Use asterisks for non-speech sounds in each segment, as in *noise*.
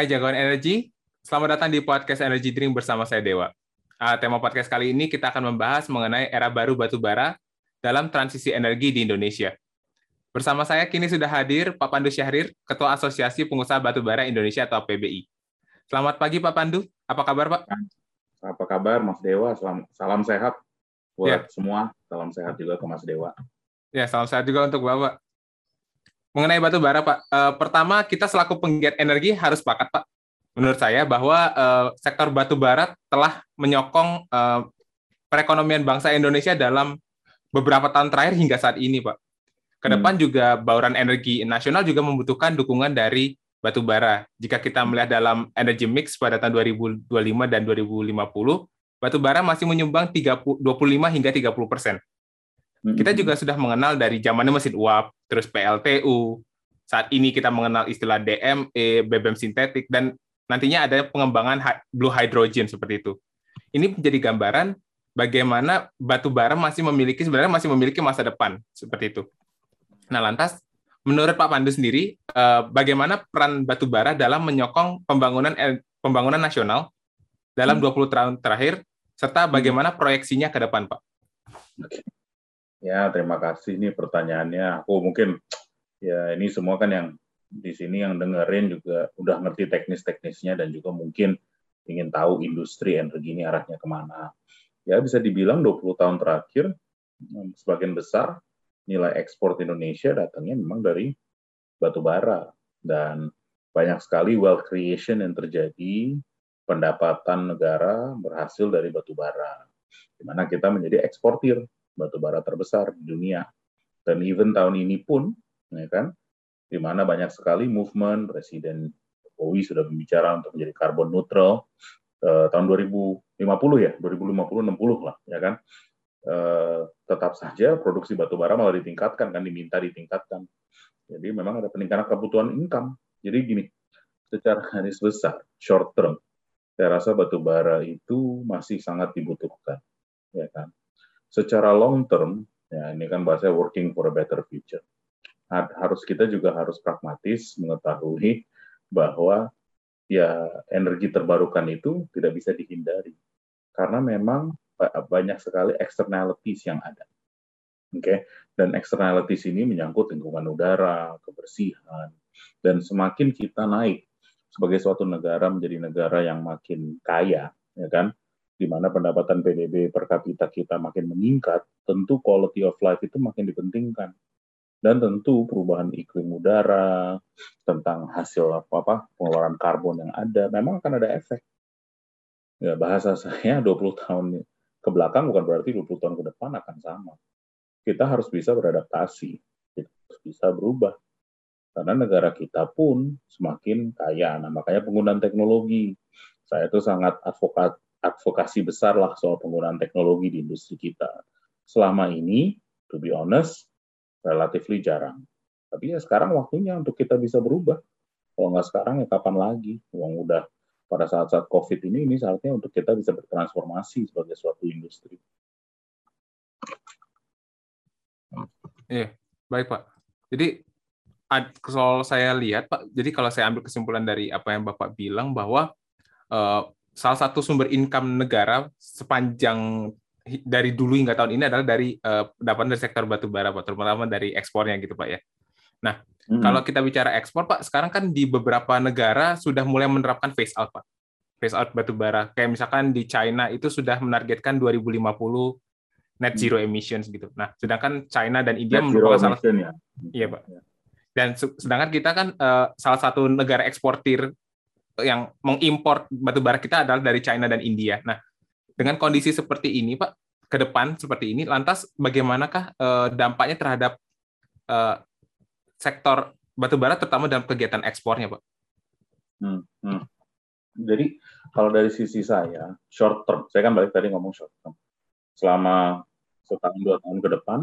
Hai jagoan energi, selamat datang di podcast Energy Drink bersama saya Dewa. Uh, tema podcast kali ini kita akan membahas mengenai era baru batu bara dalam transisi energi di Indonesia. Bersama saya kini sudah hadir Pak Pandu Syahrir, Ketua Asosiasi Pengusaha Batu Bara Indonesia atau PBI. Selamat pagi Pak Pandu, apa kabar Pak? Apa kabar Mas Dewa? Salam, salam sehat buat ya. semua. Salam sehat juga ke Mas Dewa. Ya, salam sehat juga untuk Bapak mengenai batu bara, Pak. Uh, pertama, kita selaku penggiat energi harus sepakat, Pak. Menurut saya bahwa uh, sektor batu bara telah menyokong uh, perekonomian bangsa Indonesia dalam beberapa tahun terakhir hingga saat ini, Pak. Ke depan hmm. juga bauran energi nasional juga membutuhkan dukungan dari batu bara. Jika kita melihat dalam energy mix pada tahun 2025 dan 2050, batu bara masih menyumbang 30, 25 hingga 30 persen. Kita juga sudah mengenal dari zamannya mesin uap, terus PLTU. Saat ini kita mengenal istilah DME, BBM sintetik, dan nantinya ada pengembangan blue hydrogen seperti itu. Ini menjadi gambaran bagaimana batu bara masih memiliki sebenarnya masih memiliki masa depan seperti itu. Nah, lantas menurut Pak Pandu sendiri, eh, bagaimana peran batu bara dalam menyokong pembangunan pembangunan nasional dalam 20 hmm. tahun terakhir serta bagaimana proyeksinya ke depan, Pak? Ya, terima kasih. Ini pertanyaannya. Aku mungkin ya ini semua kan yang di sini yang dengerin juga udah ngerti teknis-teknisnya dan juga mungkin ingin tahu industri energi ini arahnya ke mana. Ya bisa dibilang 20 tahun terakhir sebagian besar nilai ekspor Indonesia datangnya memang dari batu bara dan banyak sekali wealth creation yang terjadi pendapatan negara berhasil dari batu bara di mana kita menjadi eksportir batu bara terbesar di dunia. Dan even tahun ini pun, ya kan, di mana banyak sekali movement Presiden Jokowi sudah berbicara untuk menjadi karbon neutral eh, tahun 2050 ya, 2050 60 lah, ya kan. Eh, tetap saja produksi batu bara malah ditingkatkan kan, diminta ditingkatkan. Jadi memang ada peningkatan kebutuhan income. Jadi gini, secara garis besar, short term, saya rasa batu bara itu masih sangat dibutuhkan, ya kan secara long term, ya ini kan bahasa working for a better future. Harus kita juga harus pragmatis mengetahui bahwa ya energi terbarukan itu tidak bisa dihindari karena memang banyak sekali externalities yang ada. Oke, okay? dan externalities ini menyangkut lingkungan udara, kebersihan, dan semakin kita naik sebagai suatu negara menjadi negara yang makin kaya, ya kan, di mana pendapatan PDB per kapita kita makin meningkat, tentu quality of life itu makin dipentingkan. Dan tentu perubahan iklim udara, tentang hasil apa-apa pengeluaran karbon yang ada, memang akan ada efek. Ya, bahasa saya *laughs* 20 tahun ke belakang bukan berarti 20 tahun ke depan akan sama. Kita harus bisa beradaptasi, kita harus bisa berubah. Karena negara kita pun semakin kaya. Nah, makanya penggunaan teknologi. Saya itu sangat advokat advokasi besar lah soal penggunaan teknologi di industri kita. Selama ini, to be honest, relatively jarang. Tapi ya sekarang waktunya untuk kita bisa berubah. Kalau nggak sekarang ya kapan lagi? Uang udah pada saat-saat COVID ini, ini saatnya untuk kita bisa bertransformasi sebagai suatu industri. Iya, baik Pak. Jadi kalau saya lihat Pak, jadi kalau saya ambil kesimpulan dari apa yang Bapak bilang bahwa uh, salah satu sumber income negara sepanjang dari dulu hingga tahun ini adalah dari uh, pendapatan dari sektor batu bara, Pak, terutama dari ekspornya gitu, Pak ya. Nah, hmm. kalau kita bicara ekspor, Pak, sekarang kan di beberapa negara sudah mulai menerapkan phase out, Pak. Phase out batu bara. Kayak misalkan di China itu sudah menargetkan 2050 net zero hmm. emissions gitu. Nah, sedangkan China dan India merupakan salah ya. Iya, Pak. Ya. Dan sedangkan kita kan uh, salah satu negara eksportir yang mengimpor batu bara kita adalah dari China dan India. Nah, dengan kondisi seperti ini, Pak, ke depan seperti ini, lantas bagaimanakah uh, dampaknya terhadap uh, sektor batu bara, terutama dalam kegiatan ekspornya, Pak? Hmm, hmm. Jadi kalau dari sisi saya, short term, saya kan balik tadi ngomong short term, selama setahun dua tahun ke depan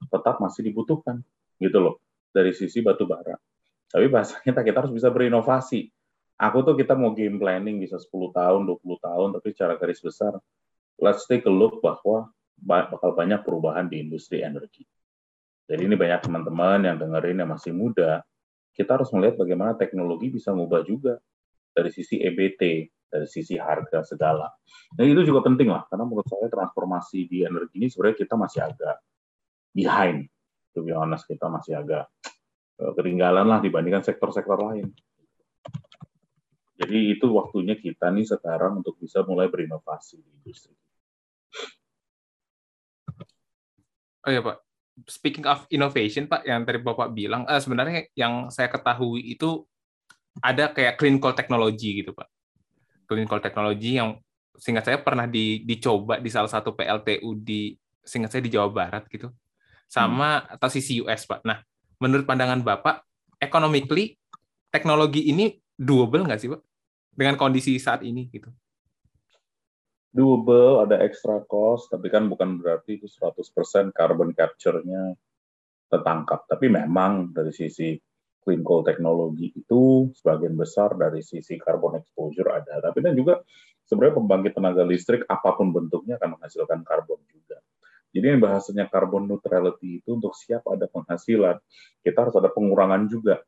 tetap masih dibutuhkan, gitu loh, dari sisi batu bara. Tapi bahasanya kita harus bisa berinovasi aku tuh kita mau game planning bisa 10 tahun, 20 tahun, tapi secara garis besar, let's take a look bahwa bakal banyak perubahan di industri energi. Jadi ini banyak teman-teman yang dengerin yang masih muda, kita harus melihat bagaimana teknologi bisa mengubah juga. dari sisi EBT, dari sisi harga segala. Nah itu juga penting lah, karena menurut saya transformasi di energi ini sebenarnya kita masih agak behind. To be honest, kita masih agak eh, ketinggalan lah dibandingkan sektor-sektor lain. Jadi itu waktunya kita nih sekarang untuk bisa mulai berinovasi di industri. Oh ya Pak, speaking of innovation Pak, yang tadi Bapak bilang, eh, sebenarnya yang saya ketahui itu ada kayak clean coal technology gitu Pak. Clean coal technology yang singkat saya pernah di, dicoba di salah satu PLTU di singkat saya di Jawa Barat gitu. Sama hmm. atau CCUS Pak. Nah, menurut pandangan Bapak, economically teknologi ini doable nggak sih Pak? Dengan kondisi saat ini gitu? Doable, ada extra cost, tapi kan bukan berarti itu 100% carbon capture-nya tertangkap. Tapi memang dari sisi clean coal teknologi itu sebagian besar dari sisi carbon exposure ada. Tapi dan juga sebenarnya pembangkit tenaga listrik apa pun bentuknya akan menghasilkan karbon juga. Jadi yang bahasanya carbon neutrality itu untuk siap ada penghasilan, kita harus ada pengurangan juga.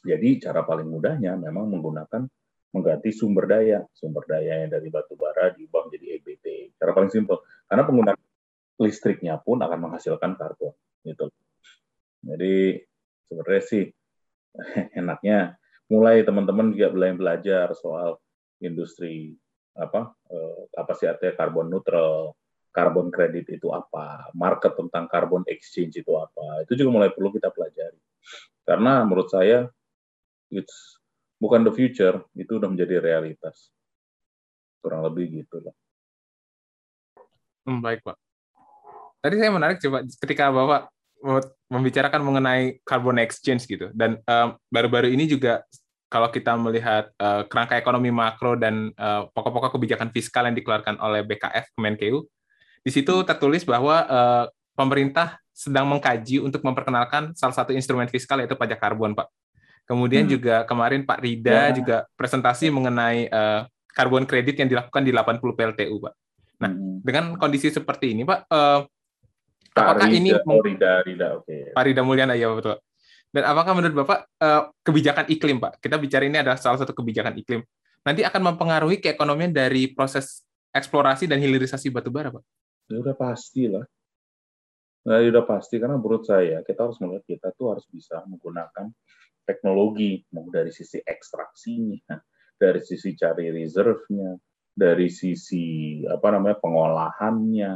Jadi cara paling mudahnya memang menggunakan mengganti sumber daya. Sumber daya yang dari batu bara diubah menjadi EBT. Cara paling simpel. Karena penggunaan listriknya pun akan menghasilkan karbon. Gitu. Jadi sebenarnya sih *laughs* enaknya mulai teman-teman juga mulai belajar soal industri apa eh, apa sih artinya karbon neutral, karbon kredit itu apa, market tentang carbon exchange itu apa. Itu juga mulai perlu kita pelajari. Karena menurut saya it's bukan the future, itu udah menjadi realitas. Kurang lebih gitu lah. Hmm, baik, Pak. Tadi saya menarik coba ketika Bapak membicarakan mengenai carbon exchange gitu. Dan baru-baru um, ini juga kalau kita melihat uh, kerangka ekonomi makro dan uh, pokok-pokok kebijakan fiskal yang dikeluarkan oleh BKF Kemenkeu, di situ tertulis bahwa uh, pemerintah sedang mengkaji untuk memperkenalkan salah satu instrumen fiskal yaitu pajak karbon, Pak. Kemudian hmm. juga kemarin Pak Rida ya. juga presentasi mengenai uh, karbon kredit yang dilakukan di 80 PLTU, Pak. Nah, hmm. dengan kondisi seperti ini, Pak, uh, Pak apakah Rida, ini oh, Rida, Rida, oke. Okay. Pak Rida Mulyana ya betul. Dan apakah menurut Bapak uh, kebijakan iklim, Pak? Kita bicara ini adalah salah satu kebijakan iklim. Nanti akan mempengaruhi keekonomian dari proses eksplorasi dan hilirisasi batu bara, Pak? Ya udah pasti lah. Nah, ya udah pasti karena menurut saya kita harus melihat kita tuh harus bisa menggunakan teknologi, mau dari sisi ekstraksinya, dari sisi cari reserve-nya, dari sisi apa namanya pengolahannya.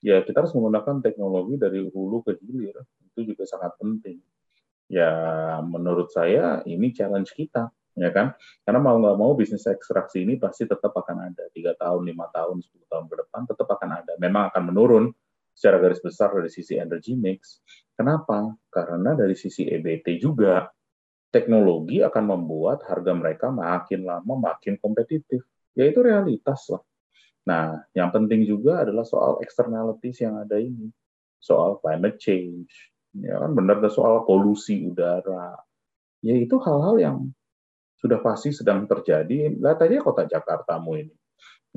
Ya kita harus menggunakan teknologi dari hulu ke hilir. Itu juga sangat penting. Ya menurut saya ini challenge kita, ya kan? Karena mau nggak mau bisnis ekstraksi ini pasti tetap akan ada tiga tahun, lima tahun, sepuluh tahun ke depan tetap akan ada. Memang akan menurun secara garis besar dari sisi energy mix. Kenapa? Karena dari sisi EBT juga teknologi akan membuat harga mereka makin lama makin kompetitif. Ya itu realitas lah. Nah, yang penting juga adalah soal externalities yang ada ini. Soal climate change, ya kan benar ada soal polusi udara. Ya itu hal-hal yang sudah pasti sedang terjadi. Lihat aja kota Jakartamu ini.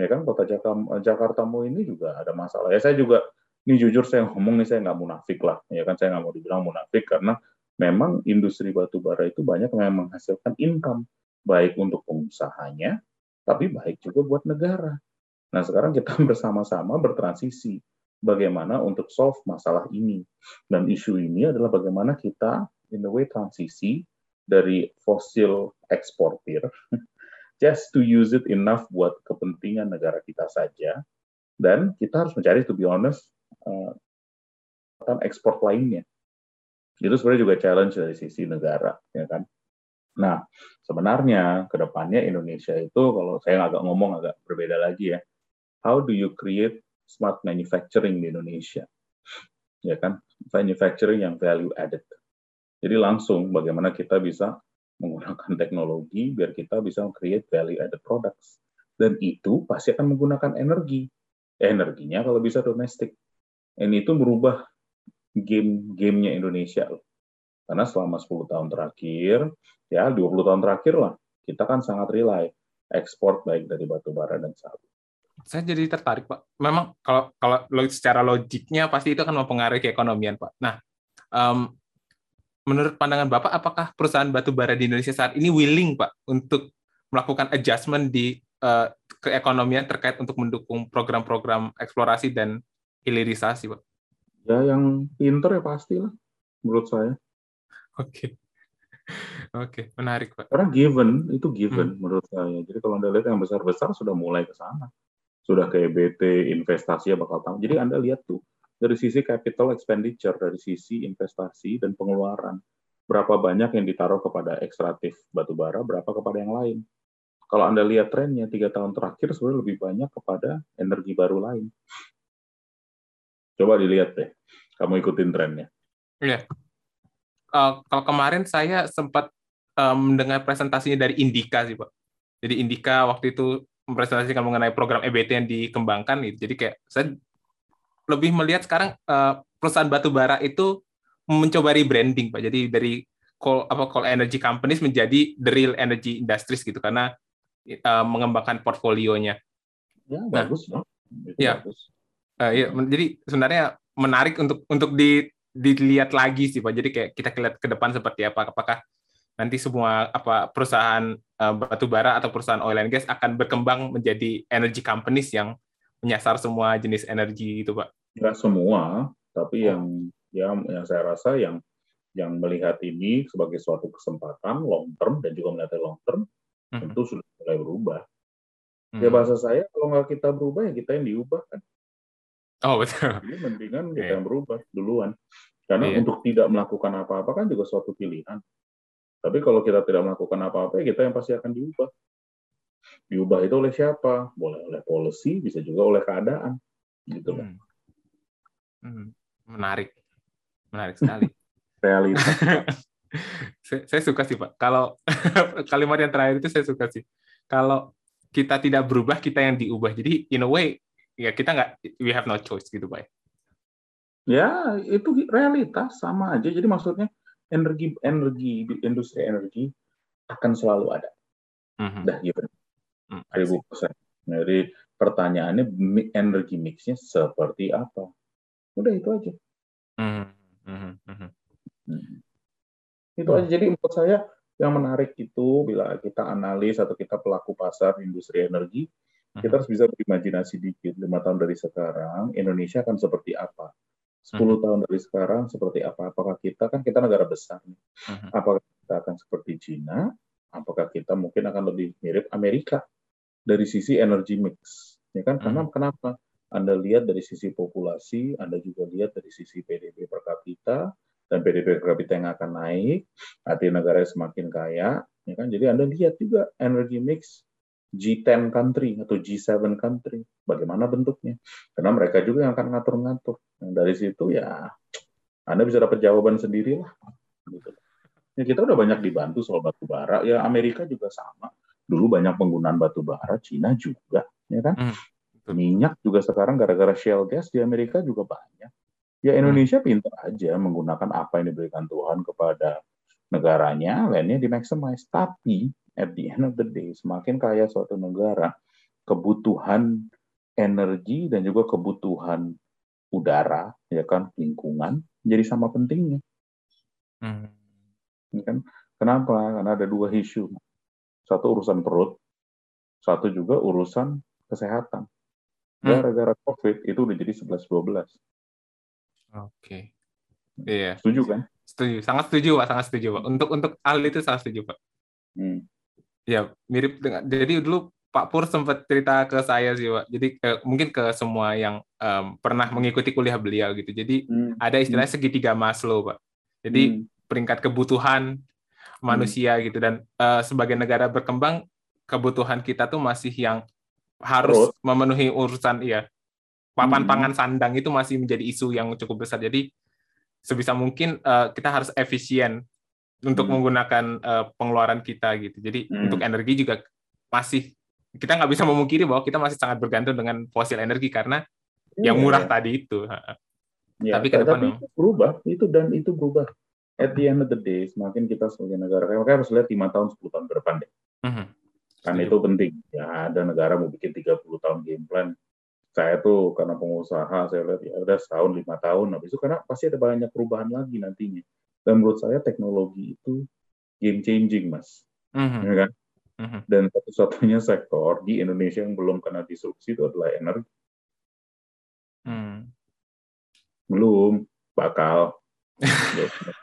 Ya kan kota Jakarta Jakartamu ini juga ada masalah. Ya saya juga ini jujur saya ngomong nih saya nggak munafik lah. Ya kan saya nggak mau dibilang munafik karena memang industri batu bara itu banyak yang menghasilkan income baik untuk pengusahanya tapi baik juga buat negara. Nah, sekarang kita *laughs* bersama-sama bertransisi bagaimana untuk solve masalah ini. Dan isu ini adalah bagaimana kita in the way transisi dari fosil eksportir *laughs* just to use it enough buat kepentingan negara kita saja dan kita harus mencari to be honest uh, ekspor lainnya itu sebenarnya juga challenge dari sisi negara, ya kan. Nah, sebenarnya ke depannya Indonesia itu kalau saya agak ngomong agak berbeda lagi ya. How do you create smart manufacturing di Indonesia? Ya kan, manufacturing yang value added. Jadi langsung bagaimana kita bisa menggunakan teknologi biar kita bisa create value added products. Dan itu pasti akan menggunakan energi. Energinya kalau bisa domestik. ini itu merubah game-gamenya Indonesia loh. Karena selama 10 tahun terakhir, ya 20 tahun terakhir lah, kita kan sangat rely ekspor baik dari batu bara dan sawit. Saya jadi tertarik, Pak. Memang kalau kalau secara logiknya pasti itu akan mempengaruhi keekonomian, Pak. Nah, um, menurut pandangan Bapak, apakah perusahaan batu bara di Indonesia saat ini willing, Pak, untuk melakukan adjustment di uh, keekonomian terkait untuk mendukung program-program eksplorasi dan hilirisasi, Pak? Ya, yang pinter ya pastilah, menurut saya. Oke. Okay. Oke, okay. menarik, Pak. Karena given, itu given hmm. menurut saya. Jadi kalau Anda lihat yang besar-besar sudah mulai ke sana. Sudah ke EBT, investasi bakal tahu. Jadi Anda lihat tuh, dari sisi capital expenditure, dari sisi investasi dan pengeluaran. Berapa banyak yang ditaruh kepada ekstraktif batubara, berapa kepada yang lain. Kalau Anda lihat trennya, tiga tahun terakhir sebenarnya lebih banyak kepada energi baru lain. Coba dilihat deh, kamu ikutin trennya. Iya. Uh, kalau kemarin saya sempat uh, mendengar presentasinya dari Indika sih, Pak. Jadi Indika waktu itu mempresentasikan mengenai program EBT yang dikembangkan gitu. Jadi kayak saya lebih melihat sekarang uh, perusahaan batu bara itu mencoba rebranding, Pak. Jadi dari coal apa coal energy companies menjadi the real energy industries gitu karena uh, mengembangkan portfolionya. Ya, nah, bagus no? ya. Bagus. Uh, ya, jadi sebenarnya menarik untuk untuk di, dilihat lagi sih Pak. Jadi kayak kita lihat ke depan seperti apa. Apakah nanti semua apa perusahaan uh, batu bara atau perusahaan oil and gas akan berkembang menjadi energy companies yang menyasar semua jenis energi itu, Pak? Enggak semua, tapi oh. yang yang yang saya rasa yang yang melihat ini sebagai suatu kesempatan long term dan juga melihat long term hmm. tentu sudah mulai berubah. Ya, hmm. Ya bahasa saya kalau nggak kita berubah ya kita yang diubah kan. Oh betul. Ini mendingan kita yeah. yang berubah duluan. Karena yeah. untuk tidak melakukan apa-apa kan juga suatu pilihan. Tapi kalau kita tidak melakukan apa-apa, ya kita yang pasti akan diubah. Diubah itu oleh siapa? Boleh oleh policy, bisa juga oleh keadaan. Gitu hmm. Hmm. Menarik, menarik sekali. *laughs* Realitas. *laughs* saya, saya suka sih Pak. Kalau *laughs* kalimat yang terakhir itu saya suka sih. Kalau kita tidak berubah, kita yang diubah. Jadi in a way ya kita nggak we have no choice gitu Pak. Ya itu realitas sama aja. Jadi maksudnya energi energi industri energi akan selalu ada. Mm-hmm. Dah gitu. Mm, Ribu persen. Jadi pertanyaannya energi mixnya seperti apa? Udah itu aja. Mm-hmm. Mm-hmm. Hmm. Itu aja. Jadi menurut saya yang menarik itu bila kita analis atau kita pelaku pasar industri energi, kita harus bisa berimajinasi dikit. Lima tahun dari sekarang, Indonesia akan seperti apa? 10 mhm. tahun dari sekarang seperti apa? Apakah kita kan kita negara besar nih. Mhm. Apakah kita akan seperti Cina? Apakah kita mungkin akan lebih mirip Amerika dari sisi energy mix? Ya kan? Karena kenapa? Anda lihat dari sisi populasi, Anda juga lihat dari sisi PDB per kapita, dan PDB per kapita yang akan naik, artinya negara semakin kaya, ya kan? Jadi Anda lihat juga energy mix G10 country atau G7 country, bagaimana bentuknya? Karena mereka juga yang akan ngatur-ngatur. Nah, dari situ ya Anda bisa dapat jawaban sendiri lah. Gitu. Ya, kita udah banyak dibantu soal batu bara. Ya Amerika juga sama. Dulu banyak penggunaan batu bara, Cina juga, ya kan? Hmm. Minyak juga sekarang gara-gara shale gas di Amerika juga banyak. Ya Indonesia hmm. pintar aja menggunakan apa yang diberikan Tuhan kepada negaranya, lainnya di maximize. Tapi at the end of the day, semakin kaya suatu negara, kebutuhan energi dan juga kebutuhan udara, ya kan, lingkungan, jadi sama pentingnya. Hmm. Ya kan? Kenapa? Karena ada dua isu. Satu urusan perut, satu juga urusan kesehatan. Hmm. Gara-gara COVID itu udah jadi 11-12. Oke. Iya. Setuju kan? Setuju, sangat setuju Pak, sangat setuju Pak. Untuk untuk ahli itu sangat setuju Pak. Hmm. Ya mirip dengan. Jadi dulu Pak Pur sempat cerita ke saya sih Pak. Jadi eh, mungkin ke semua yang um, pernah mengikuti kuliah beliau gitu. Jadi hmm. ada istilah hmm. segitiga Maslow Pak. Jadi hmm. peringkat kebutuhan manusia hmm. gitu dan uh, sebagai negara berkembang kebutuhan kita tuh masih yang harus Terus. memenuhi urusan iya papan hmm. pangan sandang itu masih menjadi isu yang cukup besar. Jadi sebisa mungkin uh, kita harus efisien untuk hmm. menggunakan uh, pengeluaran kita gitu. Jadi hmm. untuk energi juga masih kita nggak bisa memungkiri bahwa kita masih sangat bergantung dengan fosil energi karena yeah. yang murah tadi itu. Ya, tapi ke depan tapi itu berubah itu dan itu berubah. At the end of the day, semakin kita sebagai negara, kayak harus lihat lima tahun, 10 tahun ke depan deh. Mm -hmm. Kan itu penting. Ya ada negara mau bikin 30 tahun game plan, saya tuh karena pengusaha saya lihat ya udah setahun lima tahun habis itu karena pasti ada banyak perubahan lagi nantinya dan menurut saya teknologi itu game changing mas mm-hmm. ya kan Mm-hmm. Dan satu-satunya sektor di Indonesia yang belum kena disrupsi itu adalah energi. Mm. Belum, bakal.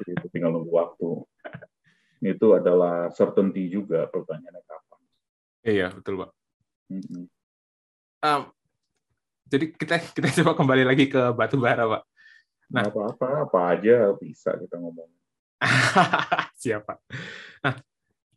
itu tinggal nunggu waktu. Itu adalah certainty juga pertanyaannya kapan. Iya, betul, Pak. Mm-hmm. Um, jadi kita kita coba kembali lagi ke batu bara, Pak. Nah, apa-apa, apa aja bisa kita ngomong. *laughs* Siapa? Nah,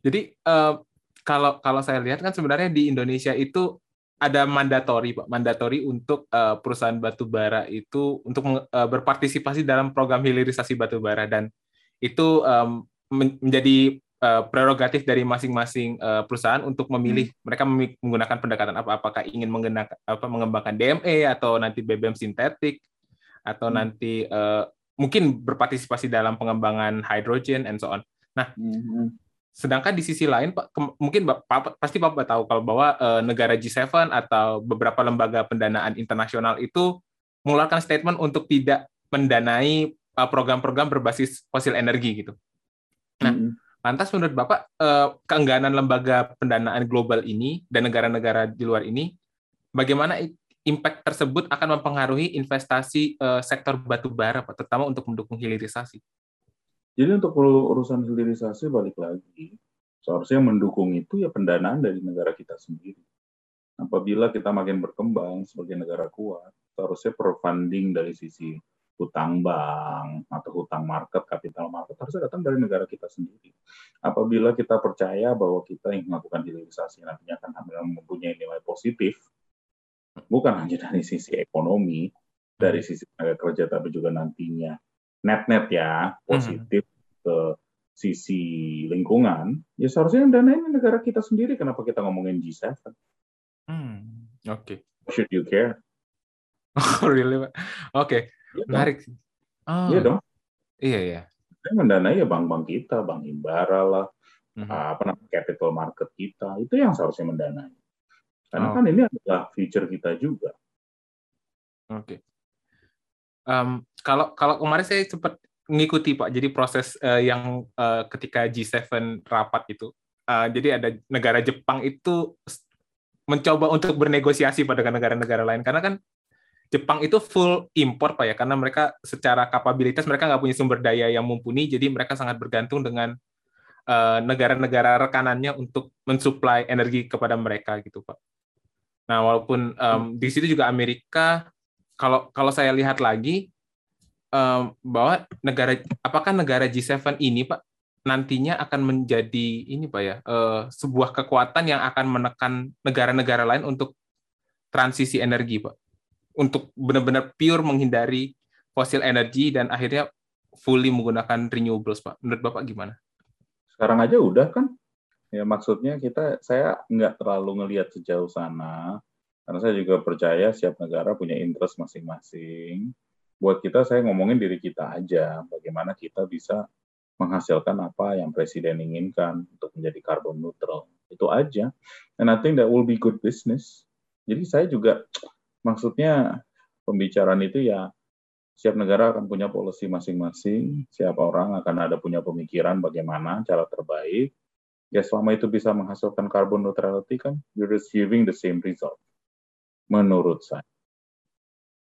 jadi uh, kalau kalau saya lihat kan sebenarnya di Indonesia itu ada mandatori pak mandatori untuk uh, perusahaan batu bara itu untuk uh, berpartisipasi dalam program hilirisasi batu bara dan itu um, menjadi uh, prerogatif dari masing-masing uh, perusahaan untuk memilih hmm. mereka menggunakan pendekatan apa apakah ingin menggunakan apa mengembangkan DME atau nanti BBM sintetik atau hmm. nanti uh, mungkin berpartisipasi dalam pengembangan hidrogen and so on. Nah, hmm. Sedangkan di sisi lain, Pak, mungkin Bapak, pasti Bapak tahu kalau bahwa e, negara G7 atau beberapa lembaga pendanaan internasional itu mengeluarkan statement untuk tidak mendanai eh, program-program berbasis fosil energi gitu. Nah, mm-hmm. lantas menurut Bapak keengganan lembaga pendanaan global ini dan negara-negara di luar ini, bagaimana impact tersebut akan mempengaruhi investasi e, sektor batu bara, Pak, terutama untuk mendukung hilirisasi? Jadi untuk urusan hilirisasi balik lagi, seharusnya mendukung itu ya pendanaan dari negara kita sendiri. Apabila kita makin berkembang sebagai negara kuat, seharusnya per funding dari sisi hutang bank atau hutang market, capital market harusnya datang dari negara kita sendiri. Apabila kita percaya bahwa kita yang melakukan hilirisasi nantinya akan mempunyai nilai positif, bukan hanya dari sisi ekonomi, dari sisi tenaga kerja, tapi juga nantinya net-net ya positif hmm. ke sisi lingkungan, ya seharusnya yang danain negara kita sendiri. Kenapa kita ngomongin G7? Hmm, oke. Okay. Should you care? Oh, *laughs* really? Oke, okay. Iya menarik. Oh. Iya dong. Iya, iya. Kita mendanai ya bank-bank kita, Bank Himbara lah, mm -hmm. apa namanya capital market kita, itu yang seharusnya mendanai. Karena oh. kan ini adalah future kita juga. Oke. Okay um, kalau kalau kemarin saya sempat mengikuti Pak, jadi proses uh, yang uh, ketika G7 rapat itu, uh, jadi ada negara Jepang itu mencoba untuk bernegosiasi pada negara-negara lain karena kan Jepang itu full import pak ya karena mereka secara kapabilitas mereka nggak punya sumber daya yang mumpuni jadi mereka sangat bergantung dengan negara-negara uh, rekanannya untuk mensuplai energi kepada mereka gitu pak. Nah walaupun um, di situ juga Amerika kalau kalau saya lihat lagi um, bahwa negara apakah negara G7 ini Pak nantinya akan menjadi ini Pak ya uh, sebuah kekuatan yang akan menekan negara-negara lain untuk transisi energi Pak untuk benar-benar pure menghindari fosil energi dan akhirnya fully menggunakan renewables Pak. Menurut Bapak gimana? Sekarang aja udah kan? Ya maksudnya kita saya nggak terlalu ngelihat sejauh sana karena saya juga percaya setiap negara punya interest masing-masing. Buat kita, saya ngomongin diri kita aja, bagaimana kita bisa menghasilkan apa yang presiden inginkan untuk menjadi carbon neutral. Itu aja. And I think that will be good business. Jadi saya juga, maksudnya pembicaraan itu ya, setiap negara akan punya policy masing-masing, siapa orang akan ada punya pemikiran bagaimana cara terbaik. Ya selama itu bisa menghasilkan carbon neutrality kan, you're receiving the same result menurut saya.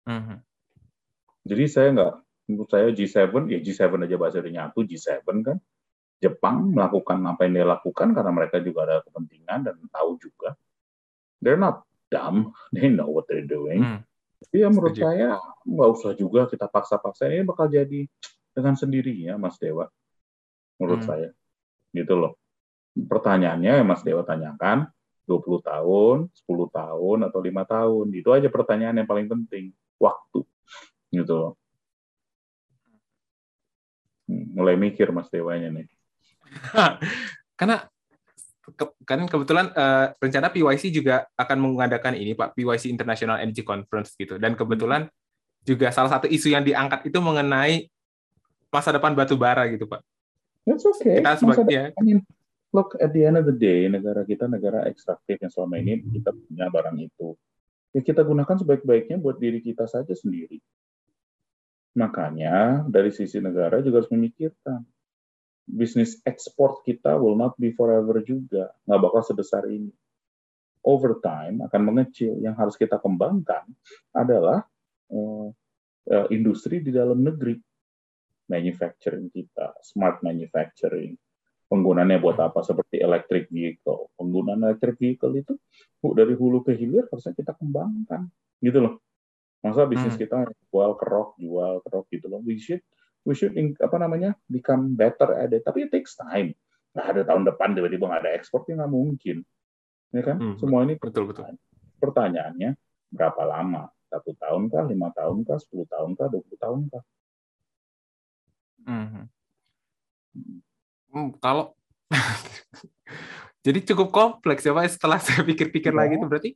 Mm-hmm. Jadi saya nggak, menurut saya G7, ya G7 aja bahasa nyatu, G7 kan, Jepang melakukan apa yang dia lakukan karena mereka juga ada kepentingan dan tahu juga. They're not dumb, *laughs* they know what they're doing. Mm. Ya menurut Setuju. saya nggak usah juga kita paksa-paksa ini bakal jadi dengan sendirinya Mas Dewa. Menurut mm. saya, gitu loh. Pertanyaannya yang Mas Dewa tanyakan, 20 tahun, 10 tahun, atau lima tahun. Itu aja pertanyaan yang paling penting. Waktu. Gitu hmm, Mulai mikir Mas Dewanya nih. *laughs* Karena kan kebetulan uh, rencana PYC juga akan mengadakan ini Pak PYC International Energy Conference gitu dan kebetulan juga salah satu isu yang diangkat itu mengenai masa depan batu bara gitu Pak. That's okay. Kita sebagai look at the end of the day negara kita negara ekstraktif yang selama ini kita punya barang itu. Ya kita gunakan sebaik-baiknya buat diri kita saja sendiri. Makanya dari sisi negara juga harus memikirkan bisnis ekspor kita will not be forever juga, nggak bakal sebesar ini. Over time akan mengecil. Yang harus kita kembangkan adalah uh, uh, industri di dalam negeri, manufacturing kita, smart manufacturing, penggunaannya buat apa seperti electric vehicle. Penggunaan electric vehicle itu dari hulu ke hilir harusnya kita kembangkan, gitu loh. Masa bisnis hmm. kita jual kerok, jual kerok gitu loh. We should we should apa namanya become better at it. Tapi it takes time. Nah, ada tahun depan tiba-tiba nggak ada ekspor ya nggak mungkin. Ya kan? Hmm, Semua ini betul betul. Pertanyaannya berapa lama? Satu tahun kah, lima tahun kah, sepuluh tahun kah, dua puluh tahun kah? Hmm. Hmm, kalau *laughs* jadi cukup kompleks ya Pak setelah saya pikir-pikir ya. lagi itu berarti?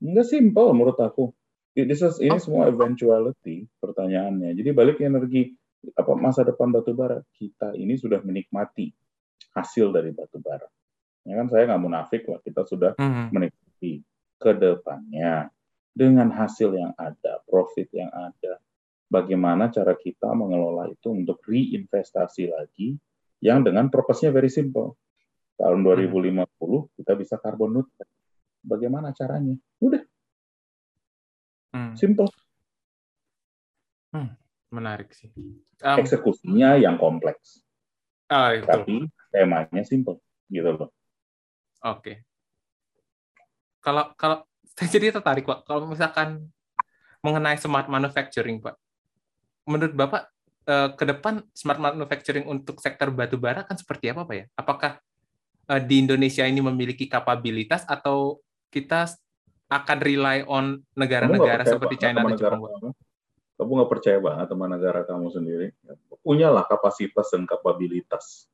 Enggak simpel menurut aku. Ini, ini oh. semua eventuality pertanyaannya. Jadi balik energi apa masa depan batu bara kita ini sudah menikmati hasil dari batu bara. Ya kan saya nggak munafik lah kita sudah mm-hmm. menikmati ke depannya dengan hasil yang ada, profit yang ada. Bagaimana cara kita mengelola itu untuk reinvestasi lagi yang dengan purpose-nya very simple. Tahun 2050 mm-hmm. kita bisa karbon neutral. Bagaimana caranya? Udah. Mm. Simple. Hmm menarik sih. Um, Eksekusinya yang kompleks. Ah, itu. Tapi temanya simple, gitu loh. Oke. Okay. Kalau kalau saya jadi tertarik pak, kalau misalkan mengenai smart manufacturing pak, menurut bapak eh, ke depan smart manufacturing untuk sektor batu bara kan seperti apa pak ya? Apakah eh, di Indonesia ini memiliki kapabilitas atau kita akan rely on negara-negara seperti China dan Jepang? kamu nggak percaya banget sama negara kamu sendiri. Punyalah kapasitas dan kapabilitas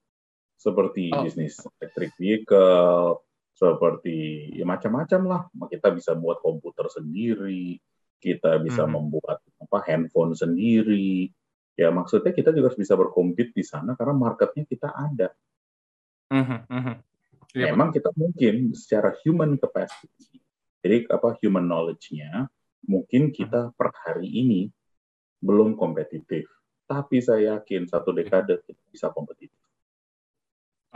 seperti oh. bisnis electric vehicle, seperti ya macam-macam lah. Kita bisa buat komputer sendiri, kita bisa hmm. membuat apa handphone sendiri. Ya maksudnya kita juga bisa berkompet di sana karena marketnya kita ada. Mm -hmm. Ya, Memang kita mungkin secara human capacity, jadi apa human knowledge-nya, mungkin kita per hari ini belum kompetitif. Tapi saya yakin satu dekade kita bisa kompetitif.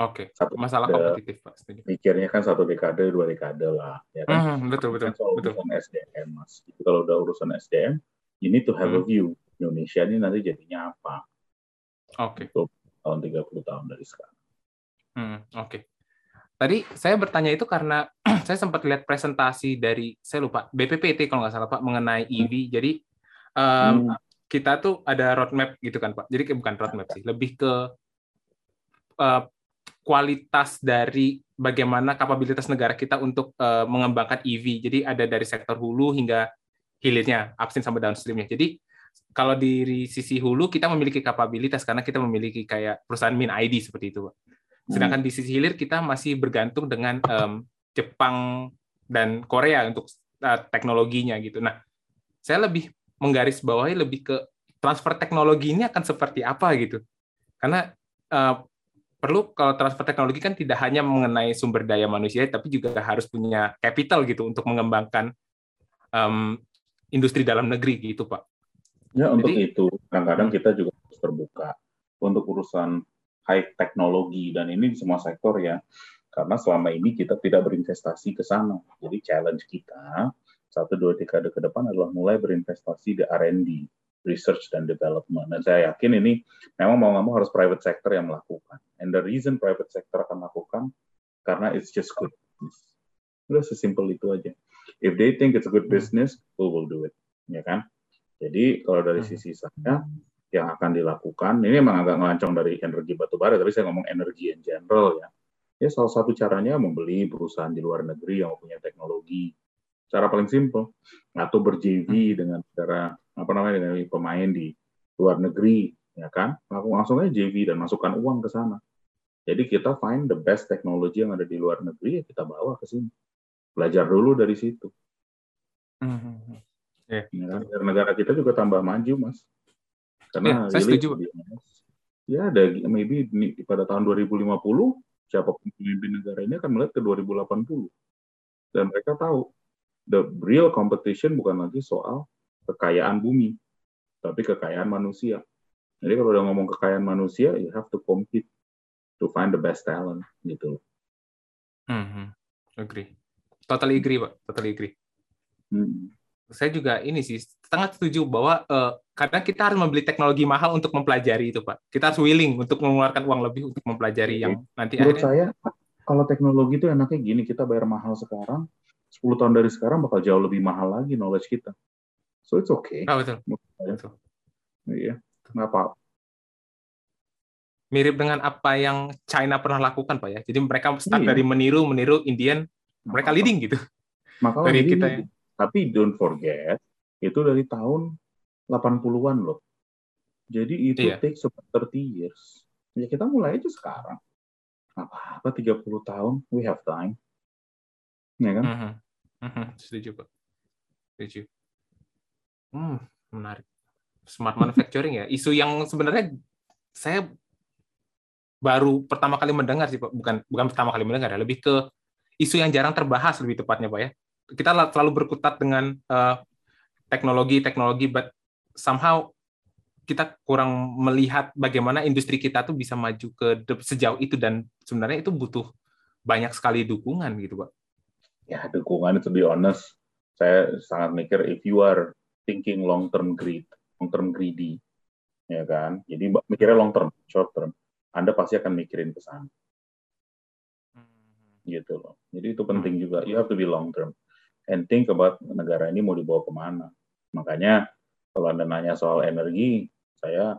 Oke, satu masalah dekade, kompetitif Pak. Mikirnya kan satu dekade, dua dekade lah. Ya kan? Hmm, betul, betul. Kan soal betul. urusan SDM, Mas. Jadi kalau udah urusan SDM, you need to have hmm. a view. Indonesia ini nanti jadinya apa? Oke. Okay. Untuk tahun 30 tahun dari sekarang. Hmm, Oke. Okay. Tadi saya bertanya itu karena *clears throat* saya sempat lihat presentasi dari, saya lupa, BPPT kalau nggak salah Pak, mengenai EV. Jadi um, hmm kita tuh ada roadmap gitu kan Pak. Jadi bukan roadmap sih, lebih ke uh, kualitas dari bagaimana kapabilitas negara kita untuk uh, mengembangkan EV. Jadi ada dari sektor hulu hingga hilirnya, upstream sampai downstreamnya. Jadi kalau di sisi hulu kita memiliki kapabilitas karena kita memiliki kayak perusahaan min ID seperti itu, Pak. Sedangkan di sisi hilir kita masih bergantung dengan um, Jepang dan Korea untuk uh, teknologinya gitu. Nah, saya lebih menggarisbawahi lebih ke transfer teknologi ini akan seperti apa gitu. Karena uh, perlu kalau transfer teknologi kan tidak hanya mengenai sumber daya manusia, tapi juga harus punya capital gitu untuk mengembangkan um, industri dalam negeri gitu, Pak. Ya, Jadi, untuk itu kadang-kadang kita juga harus terbuka untuk urusan high teknologi dan ini di semua sektor ya. Karena selama ini kita tidak berinvestasi ke sana. Jadi challenge kita satu dua dekade ke depan adalah mulai berinvestasi di R&D, research dan development. Dan saya yakin ini memang mau nggak mau harus private sector yang melakukan. And the reason private sector akan melakukan karena it's just good business. Udah sesimpel itu aja. If they think it's a good business, we will do it, ya kan? Jadi kalau dari hmm. sisi saya yang akan dilakukan, ini memang agak ngelancong dari energi batu bara, tapi saya ngomong energi in general ya. Ya salah satu caranya membeli perusahaan di luar negeri yang punya teknologi, cara paling simpel atau ber-JV hmm. dengan cara apa namanya dengan pemain di luar negeri ya kan langsung langsung aja JV dan masukkan uang ke sana jadi kita find the best technology yang ada di luar negeri ya kita bawa ke sini belajar dulu dari situ hmm. Yeah. ya, negara kita juga tambah maju mas karena yeah, saya setuju ya ada maybe pada tahun 2050 siapa pemimpin negara ini akan melihat ke 2080 dan mereka tahu the real competition bukan lagi soal kekayaan bumi, tapi kekayaan manusia. Jadi kalau udah ngomong kekayaan manusia, you have to compete to find the best talent gitu. Mm-hmm. Agree. Totally agree, Pak. Totally agree. Hmm. Saya juga ini sih sangat setuju bahwa uh, karena kita harus membeli teknologi mahal untuk mempelajari itu, Pak. Kita harus willing untuk mengeluarkan uang lebih untuk mempelajari okay. yang nanti Menurut akhirnya... saya kalau teknologi itu enaknya gini, kita bayar mahal sekarang, 10 tahun dari sekarang bakal jauh lebih mahal lagi knowledge kita. So it's okay. Oh, betul. betul. Iya, nggak apa mirip dengan apa yang China pernah lakukan pak ya. Jadi mereka start iya. dari meniru meniru Indian, mereka leading gitu. Maka dari kita. Ya. Tapi don't forget itu dari tahun 80-an loh. Jadi itu iya. take about 30 years. Ya kita mulai aja sekarang. Apa-apa 30 tahun, we have time. Ya kan? Uh-huh. Uh-huh. Setuju, Pak. Setuju. Hmm, menarik. Smart manufacturing ya. Isu yang sebenarnya saya baru pertama kali mendengar sih Pak, bukan bukan pertama kali mendengar ya, lebih ke isu yang jarang terbahas lebih tepatnya Pak ya. Kita selalu berkutat dengan uh, teknologi teknologi, but somehow kita kurang melihat bagaimana industri kita tuh bisa maju ke sejauh itu dan sebenarnya itu butuh banyak sekali dukungan gitu Pak. Ya dukungan itu be honest, saya sangat mikir if you are thinking long term greed, long term greedy, ya kan. Jadi mikirnya long term, short term anda pasti akan mikirin ke sana. Hmm. Gitu loh. Jadi itu penting juga. You have to be long term. And think about negara ini mau dibawa ke mana. Makanya kalau Anda nanya soal energi, saya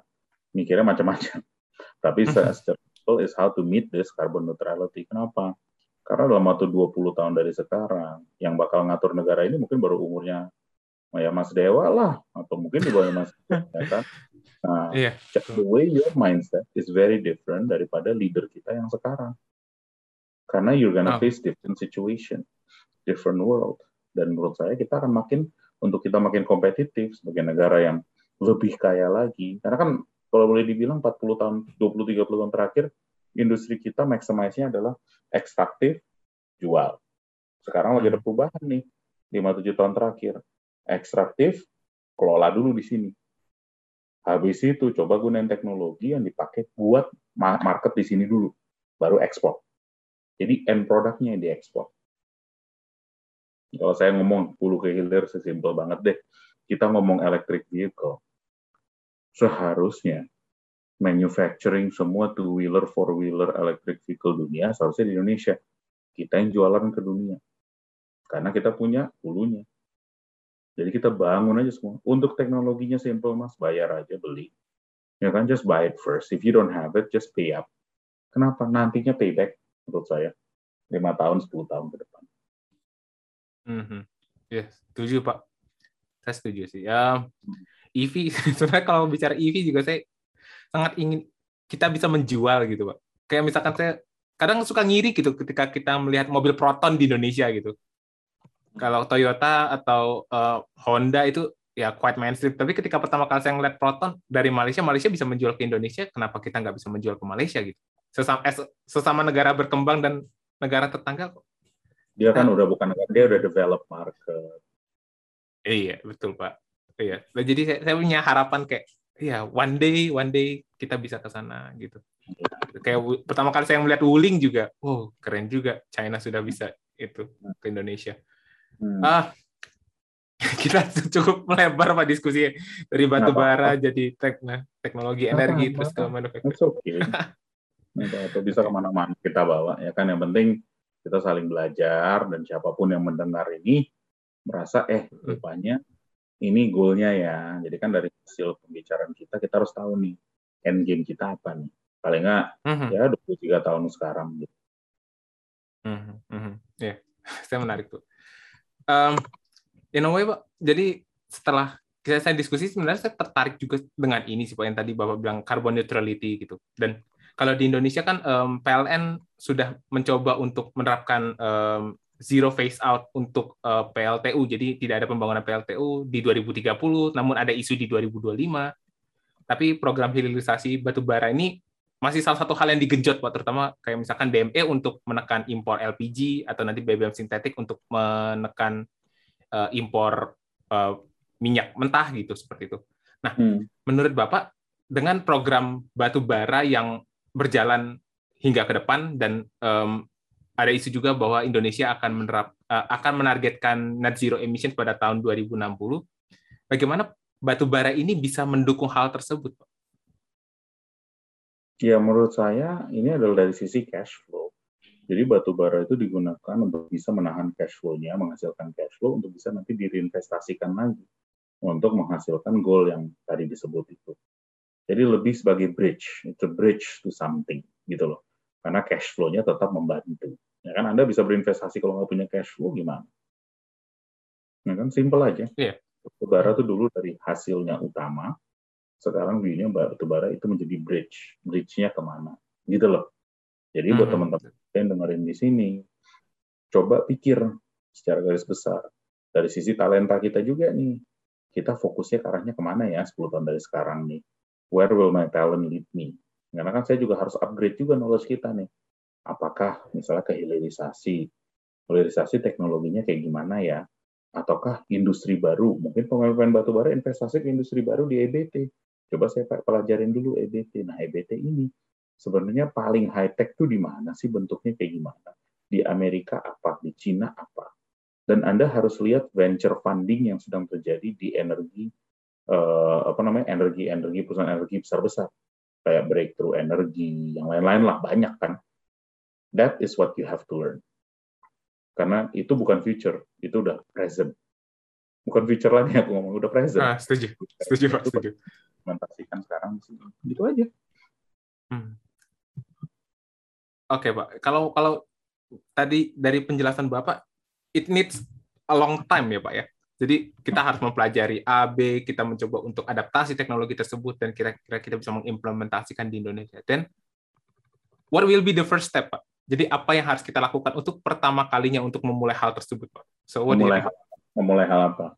mikirnya macam-macam. *laughs* Tapi secara simple is how to meet this carbon neutrality. Kenapa? Karena dalam waktu 20 tahun dari sekarang, yang bakal ngatur negara ini mungkin baru umurnya ya Mas Dewa lah, atau mungkin di bawah Mas Dewa, ya kan? *laughs* Nah, yeah. the way your mindset is very different daripada leader kita yang sekarang. Karena you're gonna oh. face different situation, different world. Dan menurut saya kita akan makin untuk kita makin kompetitif sebagai negara yang lebih kaya lagi. Karena kan kalau boleh dibilang 40 tahun, 20 30 tahun terakhir industri kita maximize-nya adalah ekstraktif, jual. Sekarang lagi ada hmm. perubahan nih, 5 7 tahun terakhir. Ekstraktif, kelola dulu di sini Habis itu coba gunain teknologi yang dipakai buat market di sini dulu, baru ekspor. Jadi end produknya yang diekspor. Kalau saya ngomong hulu ke hilir sesimpel banget deh. Kita ngomong electric vehicle. Seharusnya manufacturing semua two wheeler, four wheeler electric vehicle dunia seharusnya di Indonesia. Kita yang jualan ke dunia. Karena kita punya hulunya. Jadi kita bangun aja semua. Untuk teknologinya simple mas, bayar aja beli. Ya kan, just buy it first. If you don't have it, just pay up. Kenapa? Nantinya payback menurut saya. lima tahun, 10 tahun ke depan. Mm-hmm. Ya, yeah, setuju Pak. Saya setuju sih. Ya, EV, *laughs* sebenarnya kalau bicara EV juga saya sangat ingin kita bisa menjual gitu Pak. Kayak misalkan saya kadang suka ngiri gitu ketika kita melihat mobil Proton di Indonesia gitu kalau Toyota atau uh, Honda itu ya quite mainstream. Tapi ketika pertama kali saya ngeliat Proton dari Malaysia, Malaysia bisa menjual ke Indonesia, kenapa kita nggak bisa menjual ke Malaysia gitu? Sesama, eh, sesama negara berkembang dan negara tetangga. Dia kan nah, udah bukan negara, dia udah develop market. Iya, betul Pak. Iya. Nah, jadi saya, saya punya harapan kayak, iya, one day, one day kita bisa ke sana gitu. Kayak pertama kali saya melihat Wuling juga, oh keren juga, China sudah bisa itu ke Indonesia. Hmm. Ah, *laughs* kita cukup melebar pak diskusi dari batu bara jadi tekn teknologi energi apa, terus ke manufacturing. Okay. *laughs* Atau bisa ke mana-mana kita bawa ya kan yang penting kita saling belajar dan siapa pun yang mendengar ini merasa eh hmm. rupanya ini goalnya ya. Jadi kan dari hasil pembicaraan kita kita harus tahu nih end game kita apa nih. Paling nggak mm-hmm. ya 23 tahun sekarang gitu. Mm-hmm. Mm-hmm. Ya, yeah. *laughs* saya menarik tuh um, in a way pak jadi setelah kita saya diskusi sebenarnya saya tertarik juga dengan ini sih pak yang tadi bapak bilang carbon neutrality gitu dan kalau di Indonesia kan um, PLN sudah mencoba untuk menerapkan um, zero phase out untuk uh, PLTU jadi tidak ada pembangunan PLTU di 2030 namun ada isu di 2025 tapi program hilirisasi batu bara ini masih salah satu hal yang digenjot Pak terutama kayak misalkan DME untuk menekan impor LPG atau nanti BBM sintetik untuk menekan uh, impor uh, minyak mentah gitu seperti itu. Nah, hmm. menurut Bapak dengan program batu bara yang berjalan hingga ke depan dan um, ada isu juga bahwa Indonesia akan menerap uh, akan menargetkan net zero emission pada tahun 2060. Bagaimana batu bara ini bisa mendukung hal tersebut, Pak? Ya, menurut saya ini adalah dari sisi cash flow. Jadi batu bara itu digunakan untuk bisa menahan cash flow-nya, menghasilkan cash flow untuk bisa nanti direinvestasikan lagi untuk menghasilkan goal yang tadi disebut itu. Jadi lebih sebagai bridge, itu bridge to something gitu loh karena cash flow-nya tetap membantu. Ya kan Anda bisa berinvestasi kalau nggak punya cash flow gimana? Ya kan simple aja. Yeah. Batubara itu dulu dari hasilnya utama, sekarang view-nya batubara itu menjadi bridge. Bridge-nya ke mana? Gitu loh. Jadi buat mm -hmm. teman-teman yang dengerin di sini, coba pikir secara garis besar. Dari sisi talenta kita juga nih, kita fokusnya ke arahnya ke mana ya 10 tahun dari sekarang nih. Where will my talent lead me? Karena kan saya juga harus upgrade juga knowledge kita nih. Apakah misalnya ke hilirisasi, hilirisasi teknologinya kayak gimana ya? Ataukah industri baru? Mungkin pemain-pemain batu bara investasi ke industri baru di EBT. Coba saya pelajarin dulu EBT. Nah, EBT ini sebenarnya paling high tech tuh di mana sih bentuknya kayak gimana? Di Amerika apa? Di Cina apa? Dan Anda harus lihat venture funding yang sedang terjadi di energi eh, apa namanya energi energi perusahaan energi besar besar kayak breakthrough energi, yang lain-lain lah, banyak kan. That is what you have to learn. Karena itu bukan future, itu udah present. Bukan future lagi aku ngomong, udah present. Ah, setuju, setuju Pak, setuju. Implementasikan sekarang, gitu aja. Hmm. Oke okay, Pak, kalau kalau tadi dari penjelasan Bapak, it needs a long time ya Pak ya? Jadi kita harus mempelajari A, B, kita mencoba untuk adaptasi teknologi tersebut dan kira-kira kita bisa mengimplementasikan di Indonesia. Dan what will be the first step, Pak? Jadi apa yang harus kita lakukan untuk pertama kalinya untuk memulai hal tersebut, Pak? So, memulai, hal, memulai hal apa?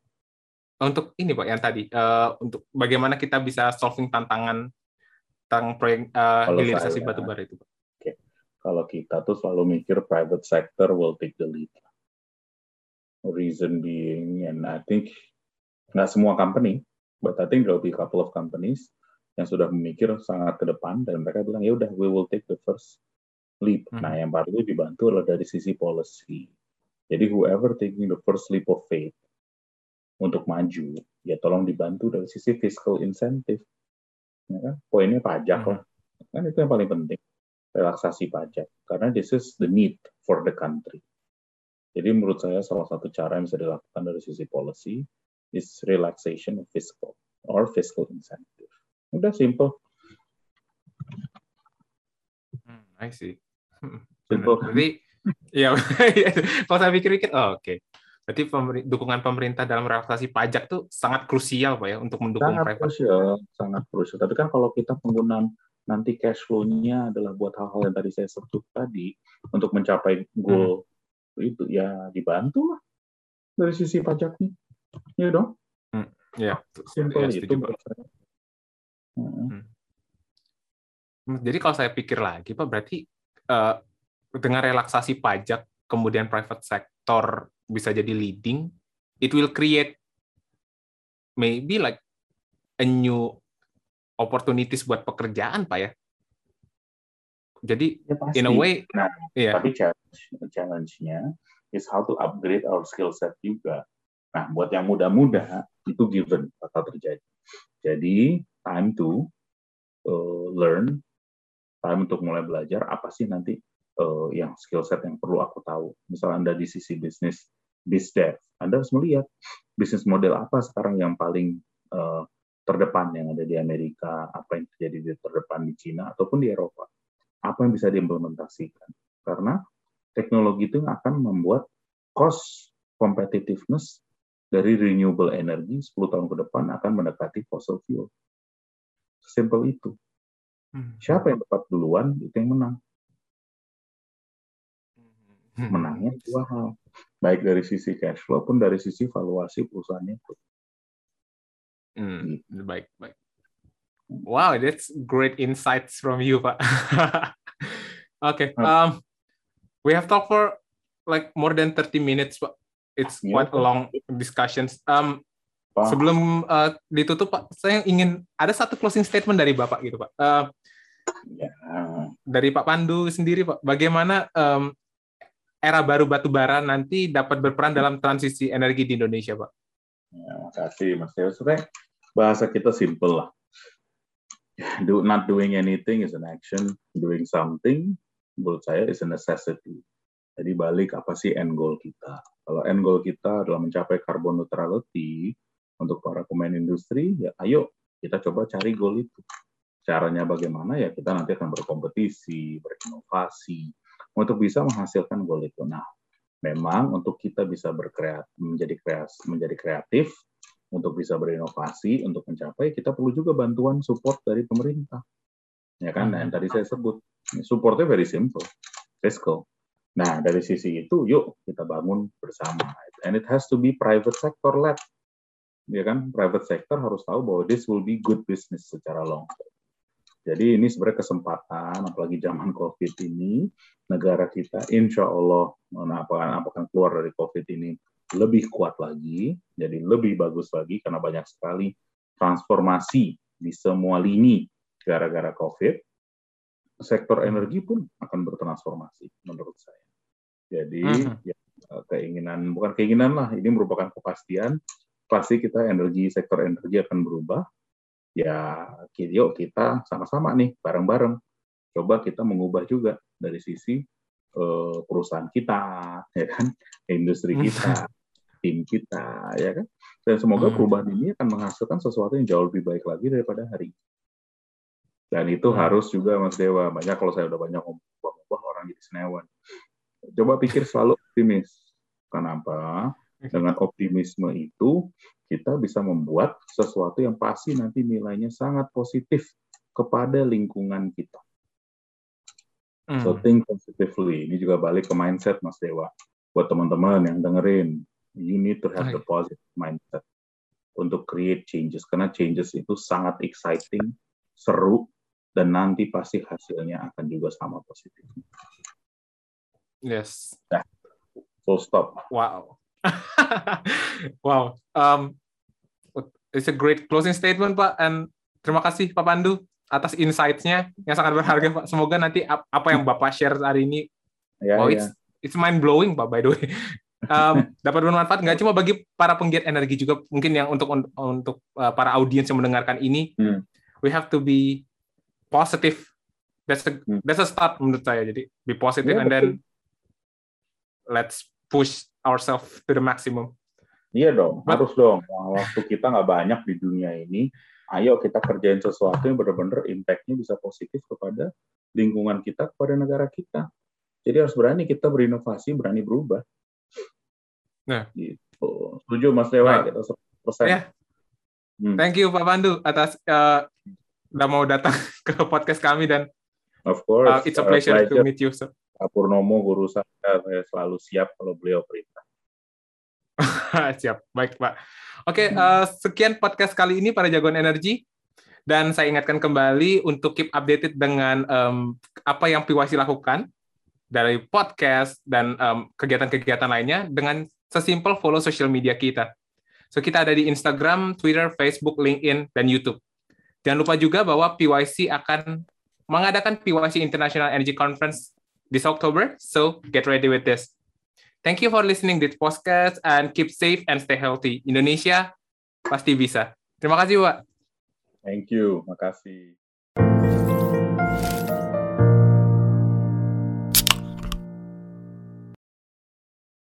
Untuk ini, Pak, yang tadi, uh, untuk bagaimana kita bisa solving tantangan tentang proyek uh, hilirisasi batu bara itu, Pak. Okay. Kalau kita tuh selalu mikir private sector will take the lead reason being, and I think nggak semua company, but I think there will be a couple of companies yang sudah memikir sangat ke depan dan mereka bilang ya udah we will take the first leap. Hmm. Nah yang baru itu dibantu adalah dari sisi policy. Jadi whoever taking the first leap of faith untuk maju, ya tolong dibantu dari sisi fiscal incentive. Ya kan? Poinnya pajak hmm. lah. Kan itu yang paling penting. Relaksasi pajak. Karena this is the need for the country. Jadi menurut saya salah satu cara yang bisa dilakukan dari sisi policy is relaxation of fiscal or fiscal incentive. Udah simple. Hmm, I see. *laughs* Simple. Jadi ya *laughs* kalau saya pikir-pikir, oh, oke. Okay. Berarti pemer dukungan pemerintah dalam relaksasi pajak tuh sangat krusial pak ya untuk mendukung sangat private. Krusial, sangat krusial. Tapi kan kalau kita penggunaan nanti cash flow-nya adalah buat hal-hal yang tadi saya sebut tadi untuk mencapai goal hmm itu ya dibantu lah dari sisi pajaknya. Ya dong. Hmm, ya simple ya, itu hmm. hmm. jadi kalau saya pikir lagi pak berarti uh, dengan relaksasi pajak kemudian private sector bisa jadi leading it will create maybe like a new opportunities buat pekerjaan pak ya jadi ya, in a way, nah, yeah. tapi challenge-nya is how to upgrade our skill set juga. Nah, buat yang muda-muda itu given bakal terjadi. Jadi time to uh, learn, time untuk mulai belajar apa sih nanti uh, yang skill set yang perlu aku tahu. Misal Anda di sisi bisnis, biz dev, Anda harus melihat bisnis model apa sekarang yang paling uh, terdepan yang ada di Amerika, apa yang terjadi di terdepan di Cina ataupun di Eropa apa yang bisa diimplementasikan. Karena teknologi itu akan membuat cost competitiveness dari renewable energy 10 tahun ke depan akan mendekati fossil fuel. Simple itu. Hmm. Siapa yang tepat duluan, itu yang menang. Hmm. Menangnya dua hal. Baik dari sisi cash flow pun dari sisi valuasi perusahaannya itu. Hmm. Gitu. Baik, baik. Wow, that's great insights from you, Pak. *laughs* okay, um, we have talked for like more than 30 minutes, Pak. It's yeah. quite a long discussions. Um, Sebelum uh, ditutup, Pak, saya ingin ada satu closing statement dari Bapak gitu, Pak. Uh, Ya. Dari Pak Pandu sendiri, Pak, bagaimana um, era baru batu bara nanti dapat berperan dalam transisi energi di Indonesia, Pak? Ya, makasih, Mas Teo. Sebenarnya bahasa kita simple lah. *laughs* Do, not doing anything is an action. Doing something, menurut saya, is a necessity. Jadi balik apa sih end goal kita? Kalau end goal kita adalah mencapai carbon neutrality untuk para pemain industri, ya ayo kita coba cari goal itu. Caranya bagaimana ya kita nanti akan berkompetisi, berinovasi, untuk bisa menghasilkan goal itu. Nah, memang untuk kita bisa berkreat menjadi kreas menjadi kreatif untuk bisa berinovasi untuk mencapai kita perlu juga bantuan support dari pemerintah. Ya kan? Nah, yang tadi saya sebut. Supportnya very simple. Fiscal. Nah dari sisi itu yuk kita bangun bersama. And it has to be private sector led. Ya kan? Private sector harus tahu bahwa this will be good business secara long term. Jadi ini sebenarnya kesempatan, apalagi zaman COVID ini, negara kita insya Allah apakah, apakah keluar dari COVID ini lebih kuat lagi, jadi lebih bagus lagi karena banyak sekali transformasi di semua lini gara-gara COVID. Sektor energi pun akan bertransformasi menurut saya. Jadi uh -huh. ya, keinginan bukan keinginan lah, ini merupakan kepastian pasti kita energi sektor energi akan berubah ya yuk kita sama-sama nih bareng-bareng coba kita mengubah juga dari sisi uh, perusahaan kita ya kan industri hmm. kita tim kita ya kan dan semoga hmm. perubahan ini akan menghasilkan sesuatu yang jauh lebih baik lagi daripada hari dan itu hmm. harus juga Mas Dewa banyak kalau saya udah banyak ngomong orang jadi senewan coba pikir selalu optimis kenapa dengan optimisme itu kita bisa membuat sesuatu yang pasti nanti nilainya sangat positif kepada lingkungan kita. Hmm. So think positively. Ini juga balik ke mindset Mas Dewa. Buat teman-teman yang dengerin, you need to have the positive mindset untuk create changes. Karena changes itu sangat exciting, seru, dan nanti pasti hasilnya akan juga sama positif. Yes. Nah, full stop. Wow. *laughs* wow, um, it's a great closing statement Pak, and terima kasih Pak Pandu atas insights-nya yang sangat berharga Pak. Semoga nanti apa yang Bapak share hari ini, yeah, oh yeah. it's it's mind blowing Pak by the way. *laughs* Um, dapat bermanfaat nggak cuma bagi para penggiat energi juga mungkin yang untuk untuk uh, para audiens yang mendengarkan ini hmm. we have to be positive that's a hmm. that's a start menurut saya jadi be positive yeah, and then let's push ourselves to the maximum. Iya dong, But, harus dong. Waktu kita nggak banyak di dunia ini, ayo kita kerjain sesuatu yang benar-benar impact-nya bisa positif kepada lingkungan kita, kepada negara kita. Jadi harus berani kita berinovasi, berani berubah. Nah, gitu. Setuju Mas Dewa, kita 100%. Yeah. Hmm. Thank you Pak Pandu atas uh, udah mau datang *laughs* ke podcast kami dan of course uh, it's a pleasure, pleasure to meet you. Pak Purnomo guru saya, saya selalu siap kalau beliau perintah. *laughs* siap, baik Pak. Oke, uh, sekian podcast kali ini para jagoan energi. Dan saya ingatkan kembali untuk keep updated dengan um, apa yang PYC lakukan dari podcast dan kegiatan-kegiatan lainnya dengan sesimpel follow social media kita. So kita ada di Instagram, Twitter, Facebook, LinkedIn, dan YouTube. Jangan lupa juga bahwa PYC akan mengadakan PYC International Energy Conference this October. So get ready with this. Thank you for listening this podcast and keep safe and stay healthy. Indonesia pasti bisa. Terima kasih, Pak. Thank you. Makasih.